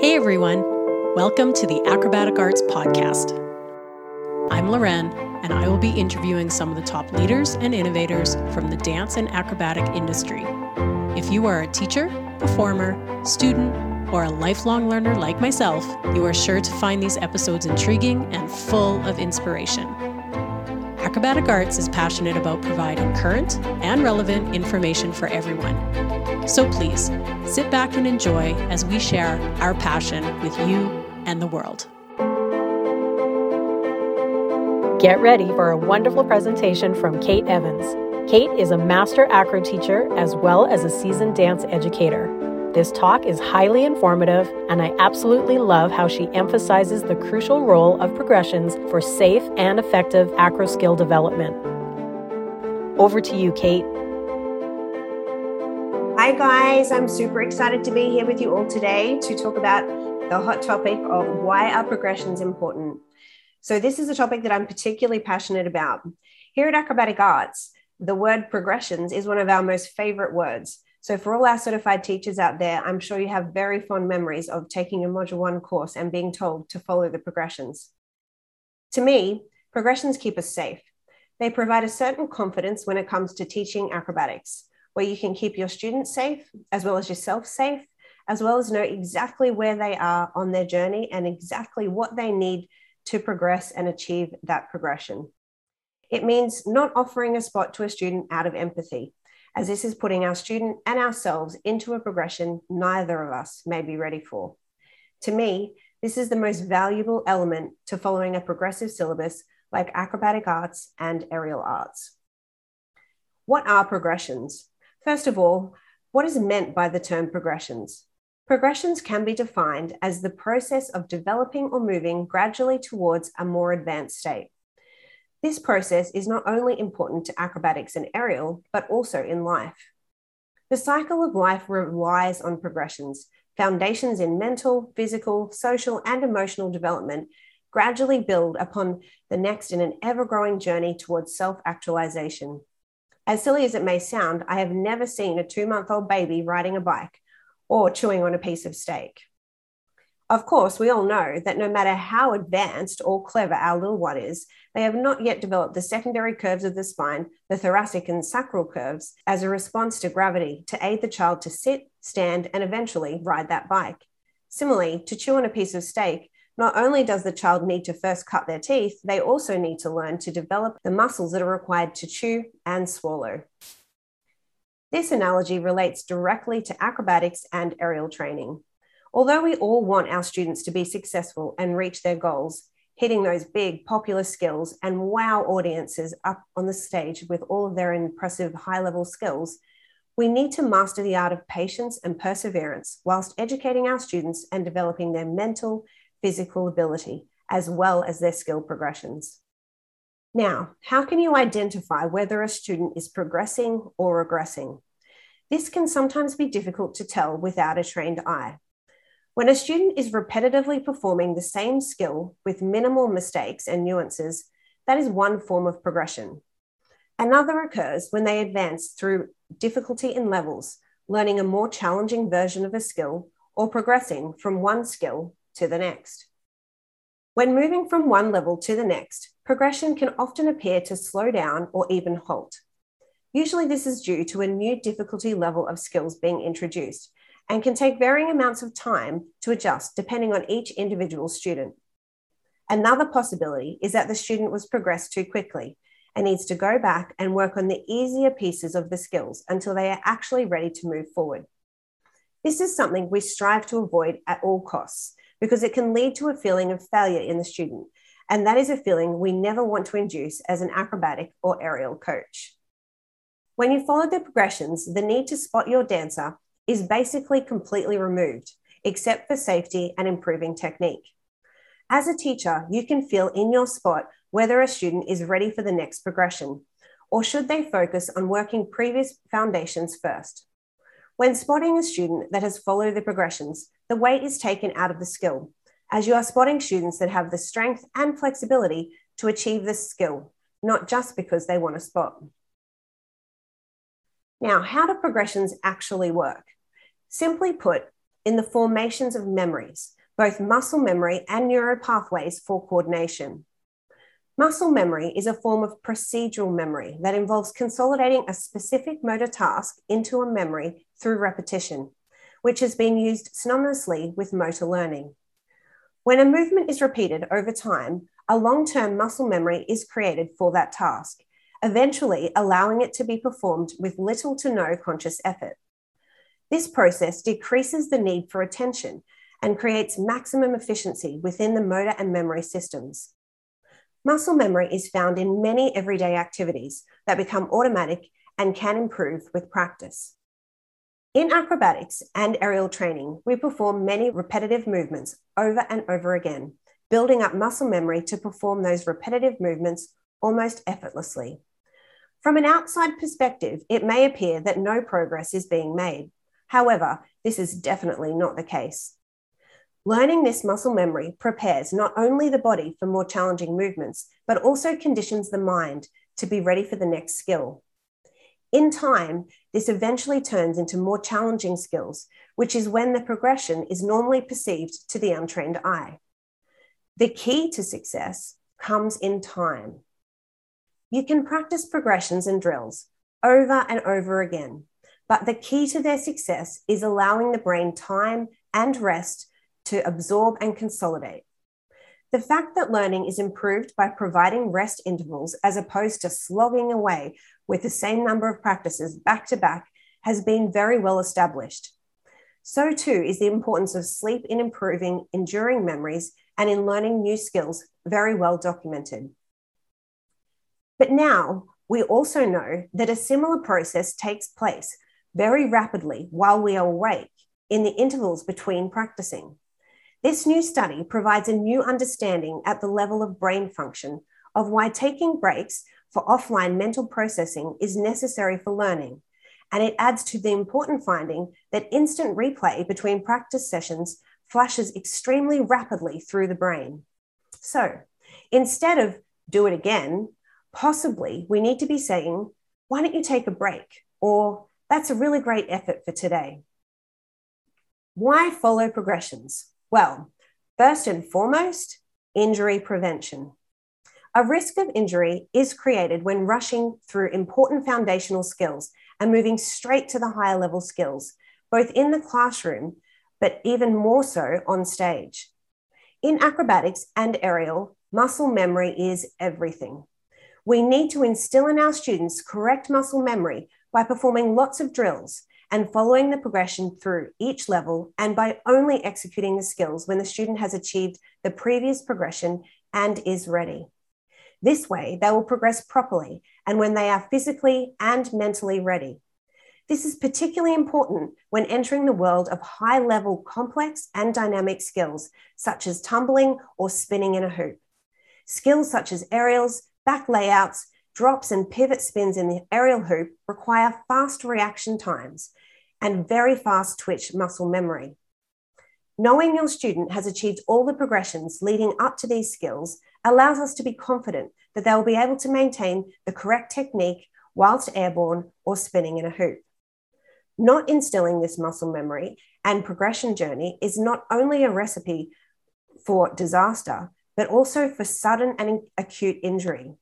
Hey everyone, welcome to the Acrobatic Arts Podcast. I'm Loren, and I will be interviewing some of the top leaders and innovators from the dance and acrobatic industry. If you are a teacher, performer, student, or a lifelong learner like myself, you are sure to find these episodes intriguing and full of inspiration. Acrobatic Arts is passionate about providing current and relevant information for everyone. So please sit back and enjoy as we share our passion with you and the world. Get ready for a wonderful presentation from Kate Evans. Kate is a master acro teacher as well as a seasoned dance educator. This talk is highly informative, and I absolutely love how she emphasizes the crucial role of progressions for safe and effective acro skill development. Over to you, Kate. Hi, guys. I'm super excited to be here with you all today to talk about the hot topic of why are progressions important. So, this is a topic that I'm particularly passionate about. Here at Acrobatic Arts, the word progressions is one of our most favorite words. So, for all our certified teachers out there, I'm sure you have very fond memories of taking a Module 1 course and being told to follow the progressions. To me, progressions keep us safe. They provide a certain confidence when it comes to teaching acrobatics where you can keep your students safe as well as yourself safe, as well as know exactly where they are on their journey and exactly what they need to progress and achieve that progression. It means not offering a spot to a student out of empathy, as this is putting our student and ourselves into a progression neither of us may be ready for. To me, this is the most valuable element to following a progressive syllabus like acrobatic arts and aerial arts. What are progressions? First of all, what is meant by the term progressions? Progressions can be defined as the process of developing or moving gradually towards a more advanced state. This process is not only important to acrobatics and aerial, but also in life. The cycle of life relies on progressions, foundations in mental, physical, social, and emotional development gradually build upon the next in an ever growing journey towards self actualization. As silly as it may sound, I have never seen a two month old baby riding a bike or chewing on a piece of steak. Of course, we all know that no matter how advanced or clever our little one is, they have not yet developed the secondary curves of the spine, the thoracic and sacral curves, as a response to gravity to aid the child to sit, stand, and eventually ride that bike. Similarly, to chew on a piece of steak, not only does the child need to first cut their teeth, they also need to learn to develop the muscles that are required to chew and swallow. This analogy relates directly to acrobatics and aerial training. Although we all want our students to be successful and reach their goals, hitting those big popular skills and wow audiences up on the stage with all of their impressive high level skills, we need to master the art of patience and perseverance whilst educating our students and developing their mental, physical ability, as well as their skill progressions. Now, how can you identify whether a student is progressing or regressing? This can sometimes be difficult to tell without a trained eye. When a student is repetitively performing the same skill with minimal mistakes and nuances, that is one form of progression. Another occurs when they advance through difficulty in levels, learning a more challenging version of a skill or progressing from one skill to the next. When moving from one level to the next, progression can often appear to slow down or even halt. Usually, this is due to a new difficulty level of skills being introduced and can take varying amounts of time to adjust depending on each individual student. Another possibility is that the student was progressed too quickly and needs to go back and work on the easier pieces of the skills until they are actually ready to move forward. This is something we strive to avoid at all costs because it can lead to a feeling of failure in the student. And that is a feeling we never want to induce as an acrobatic or aerial coach. When you follow the progressions, the need to spot your dancer is basically completely removed, except for safety and improving technique. As a teacher, you can feel in your spot whether a student is ready for the next progression, or should they focus on working previous foundations first. When spotting a student that has followed the progressions, the weight is taken out of the skill, as you are spotting students that have the strength and flexibility to achieve this skill, not just because they want a spot. Now, how do progressions actually work? Simply put, in the formations of memories, both muscle memory and neuropathways for coordination. Muscle memory is a form of procedural memory that involves consolidating a specific motor task into a memory through repetition, which has been used synonymously with motor learning. When a movement is repeated over time, a long term muscle memory is created for that task, eventually allowing it to be performed with little to no conscious effort. This process decreases the need for attention and creates maximum efficiency within the motor and memory systems. Muscle memory is found in many everyday activities that become automatic and can improve with practice. In acrobatics and aerial training, we perform many repetitive movements over and over again, building up muscle memory to perform those repetitive movements almost effortlessly. From an outside perspective, it may appear that no progress is being made. However, this is definitely not the case. Learning this muscle memory prepares not only the body for more challenging movements, but also conditions the mind to be ready for the next skill. In time, this eventually turns into more challenging skills, which is when the progression is normally perceived to the untrained eye. The key to success comes in time. You can practice progressions and drills over and over again, but the key to their success is allowing the brain time and rest to absorb and consolidate. The fact that learning is improved by providing rest intervals as opposed to slogging away with the same number of practices back to back has been very well established. So, too, is the importance of sleep in improving enduring memories and in learning new skills, very well documented. But now we also know that a similar process takes place very rapidly while we are awake in the intervals between practicing. This new study provides a new understanding at the level of brain function of why taking breaks for offline mental processing is necessary for learning. And it adds to the important finding that instant replay between practice sessions flashes extremely rapidly through the brain. So instead of do it again, possibly we need to be saying, why don't you take a break? Or that's a really great effort for today. Why follow progressions? Well, first and foremost, injury prevention. A risk of injury is created when rushing through important foundational skills and moving straight to the higher level skills, both in the classroom, but even more so on stage. In acrobatics and aerial, muscle memory is everything. We need to instill in our students correct muscle memory by performing lots of drills and following the progression through each level, and by only executing the skills when the student has achieved the previous progression and is ready. This way, they will progress properly and when they are physically and mentally ready. This is particularly important when entering the world of high level complex and dynamic skills, such as tumbling or spinning in a hoop. Skills such as aerials, back layouts, drops, and pivot spins in the aerial hoop require fast reaction times and very fast twitch muscle memory. Knowing your student has achieved all the progressions leading up to these skills allows us to be confident that they will be able to maintain the correct technique whilst airborne or spinning in a hoop. Not instilling this muscle memory and progression journey is not only a recipe for disaster, but also for sudden and acute injury.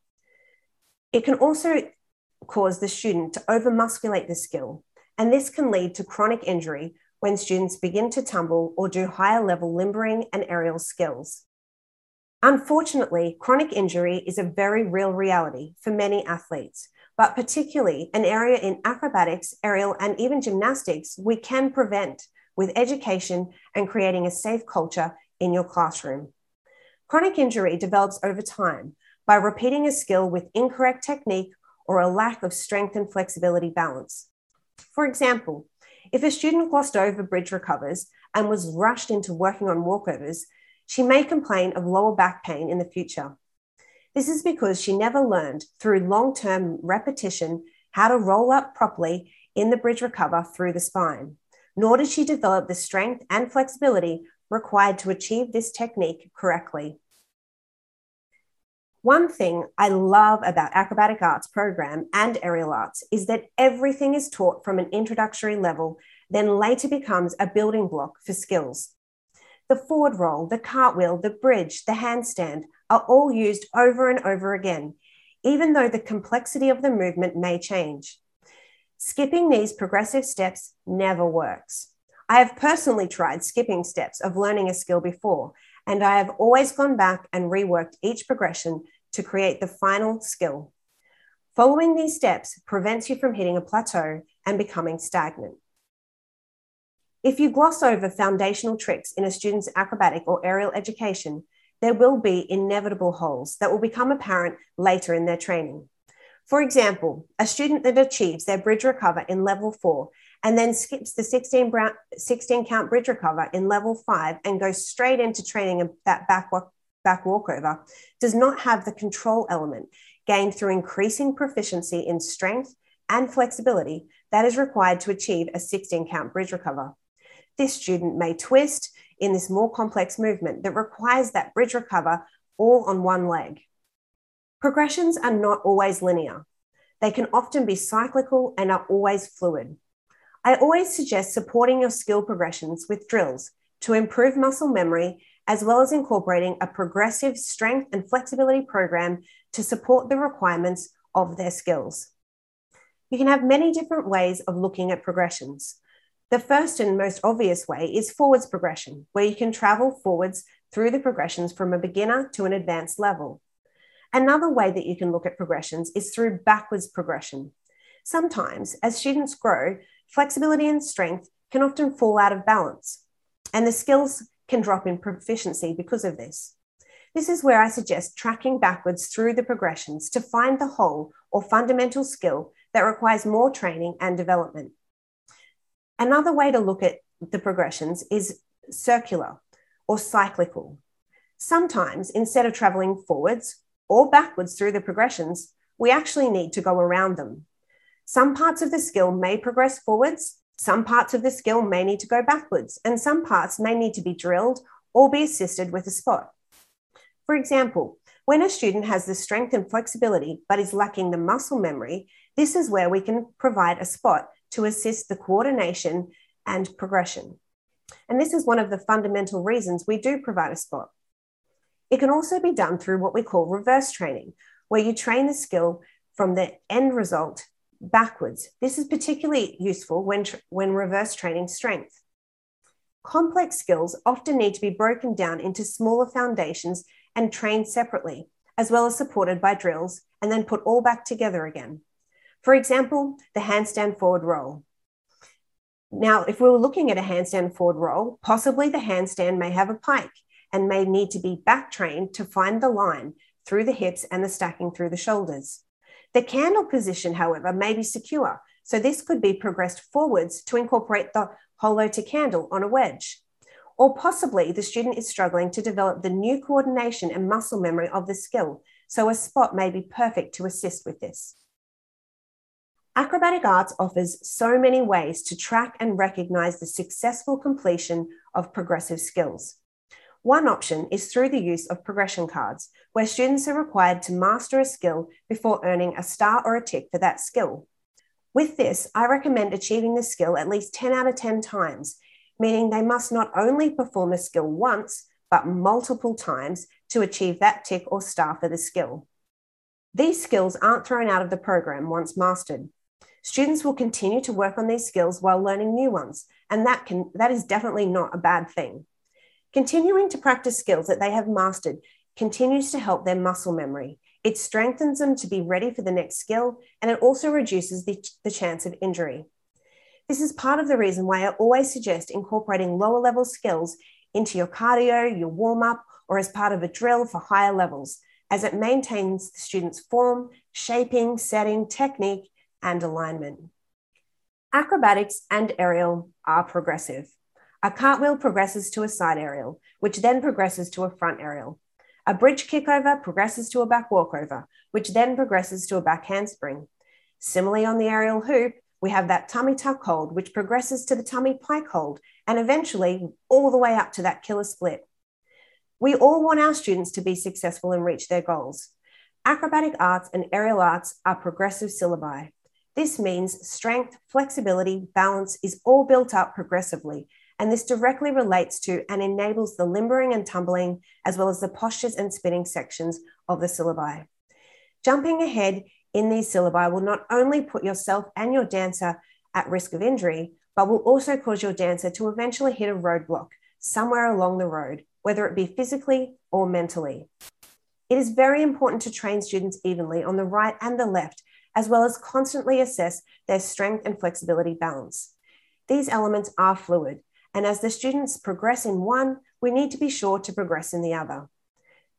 It can also cause the student to overmusculate the skill, and this can lead to chronic injury when students begin to tumble or do higher level limbering and aerial skills. Unfortunately, chronic injury is a very real reality for many athletes, but particularly an area in acrobatics, aerial, and even gymnastics we can prevent with education and creating a safe culture in your classroom. Chronic injury develops over time by repeating a skill with incorrect technique or a lack of strength and flexibility balance. For example, if a student glossed over bridge recovers and was rushed into working on walkovers, she may complain of lower back pain in the future. This is because she never learned through long term repetition how to roll up properly in the bridge recover through the spine, nor did she develop the strength and flexibility required to achieve this technique correctly. One thing I love about acrobatic arts program and aerial arts is that everything is taught from an introductory level then later becomes a building block for skills. The forward roll, the cartwheel, the bridge, the handstand are all used over and over again, even though the complexity of the movement may change. Skipping these progressive steps never works. I have personally tried skipping steps of learning a skill before, and I have always gone back and reworked each progression to create the final skill. Following these steps prevents you from hitting a plateau and becoming stagnant. If you gloss over foundational tricks in a student's acrobatic or aerial education, there will be inevitable holes that will become apparent later in their training. For example, a student that achieves their bridge recover in level four and then skips the 16, 16 count bridge recover in level five and goes straight into training that back, back walkover does not have the control element gained through increasing proficiency in strength and flexibility that is required to achieve a 16 count bridge recover. This student may twist in this more complex movement that requires that bridge recover all on one leg. Progressions are not always linear. They can often be cyclical and are always fluid. I always suggest supporting your skill progressions with drills to improve muscle memory, as well as incorporating a progressive strength and flexibility program to support the requirements of their skills. You can have many different ways of looking at progressions. The first and most obvious way is forwards progression, where you can travel forwards through the progressions from a beginner to an advanced level. Another way that you can look at progressions is through backwards progression. Sometimes, as students grow, flexibility and strength can often fall out of balance, and the skills can drop in proficiency because of this. This is where I suggest tracking backwards through the progressions to find the whole or fundamental skill that requires more training and development. Another way to look at the progressions is circular or cyclical. Sometimes, instead of traveling forwards or backwards through the progressions, we actually need to go around them. Some parts of the skill may progress forwards, some parts of the skill may need to go backwards, and some parts may need to be drilled or be assisted with a spot. For example, when a student has the strength and flexibility but is lacking the muscle memory, this is where we can provide a spot to assist the coordination and progression. And this is one of the fundamental reasons we do provide a spot. It can also be done through what we call reverse training, where you train the skill from the end result backwards. This is particularly useful when, when reverse training strength. Complex skills often need to be broken down into smaller foundations and trained separately, as well as supported by drills, and then put all back together again. For example, the handstand forward roll. Now, if we were looking at a handstand forward roll, possibly the handstand may have a pike and may need to be back trained to find the line through the hips and the stacking through the shoulders. The candle position, however, may be secure, so this could be progressed forwards to incorporate the hollow to candle on a wedge. Or possibly the student is struggling to develop the new coordination and muscle memory of the skill, so a spot may be perfect to assist with this. Acrobatic Arts offers so many ways to track and recognize the successful completion of progressive skills. One option is through the use of progression cards, where students are required to master a skill before earning a star or a tick for that skill. With this, I recommend achieving the skill at least 10 out of 10 times, meaning they must not only perform a skill once, but multiple times to achieve that tick or star for the skill. These skills aren't thrown out of the program once mastered. Students will continue to work on these skills while learning new ones, and that, can, that is definitely not a bad thing. Continuing to practice skills that they have mastered continues to help their muscle memory. It strengthens them to be ready for the next skill, and it also reduces the, the chance of injury. This is part of the reason why I always suggest incorporating lower level skills into your cardio, your warm up, or as part of a drill for higher levels, as it maintains the student's form, shaping, setting, technique, and alignment. Acrobatics and aerial are progressive. A cartwheel progresses to a side aerial, which then progresses to a front aerial. A bridge kickover progresses to a back walkover, which then progresses to a back handspring. Similarly, on the aerial hoop, we have that tummy tuck hold, which progresses to the tummy pike hold, and eventually all the way up to that killer split. We all want our students to be successful and reach their goals. Acrobatic arts and aerial arts are progressive syllabi. This means strength, flexibility, balance is all built up progressively, and this directly relates to and enables the limbering and tumbling, as well as the postures and spinning sections of the syllabi. Jumping ahead in these syllabi will not only put yourself and your dancer at risk of injury, but will also cause your dancer to eventually hit a roadblock somewhere along the road, whether it be physically or mentally. It is very important to train students evenly on the right and the left, as well as constantly assess their strength and flexibility balance. These elements are fluid, and as the students progress in one, we need to be sure to progress in the other.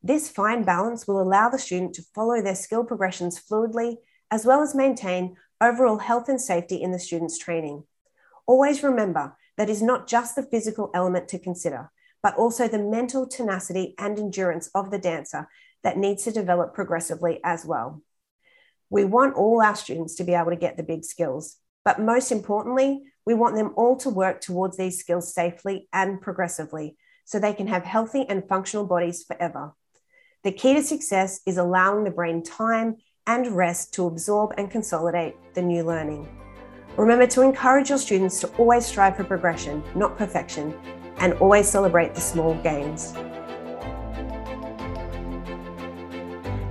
This fine balance will allow the student to follow their skill progressions fluidly, as well as maintain overall health and safety in the student's training. Always remember that is not just the physical element to consider, but also the mental tenacity and endurance of the dancer that needs to develop progressively as well. We want all our students to be able to get the big skills, but most importantly, we want them all to work towards these skills safely and progressively so they can have healthy and functional bodies forever. The key to success is allowing the brain time and rest to absorb and consolidate the new learning. Remember to encourage your students to always strive for progression, not perfection, and always celebrate the small gains.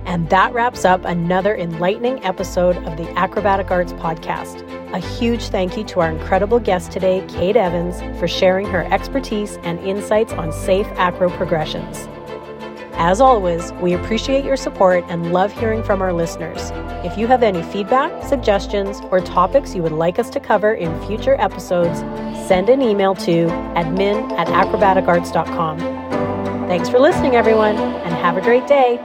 And that wraps up another enlightening episode of the Acrobatic Arts Podcast. A huge thank you to our incredible guest today, Kate Evans, for sharing her expertise and insights on safe acro progressions. As always, we appreciate your support and love hearing from our listeners. If you have any feedback, suggestions, or topics you would like us to cover in future episodes, send an email to admin at acrobaticarts.com. Thanks for listening, everyone, and have a great day.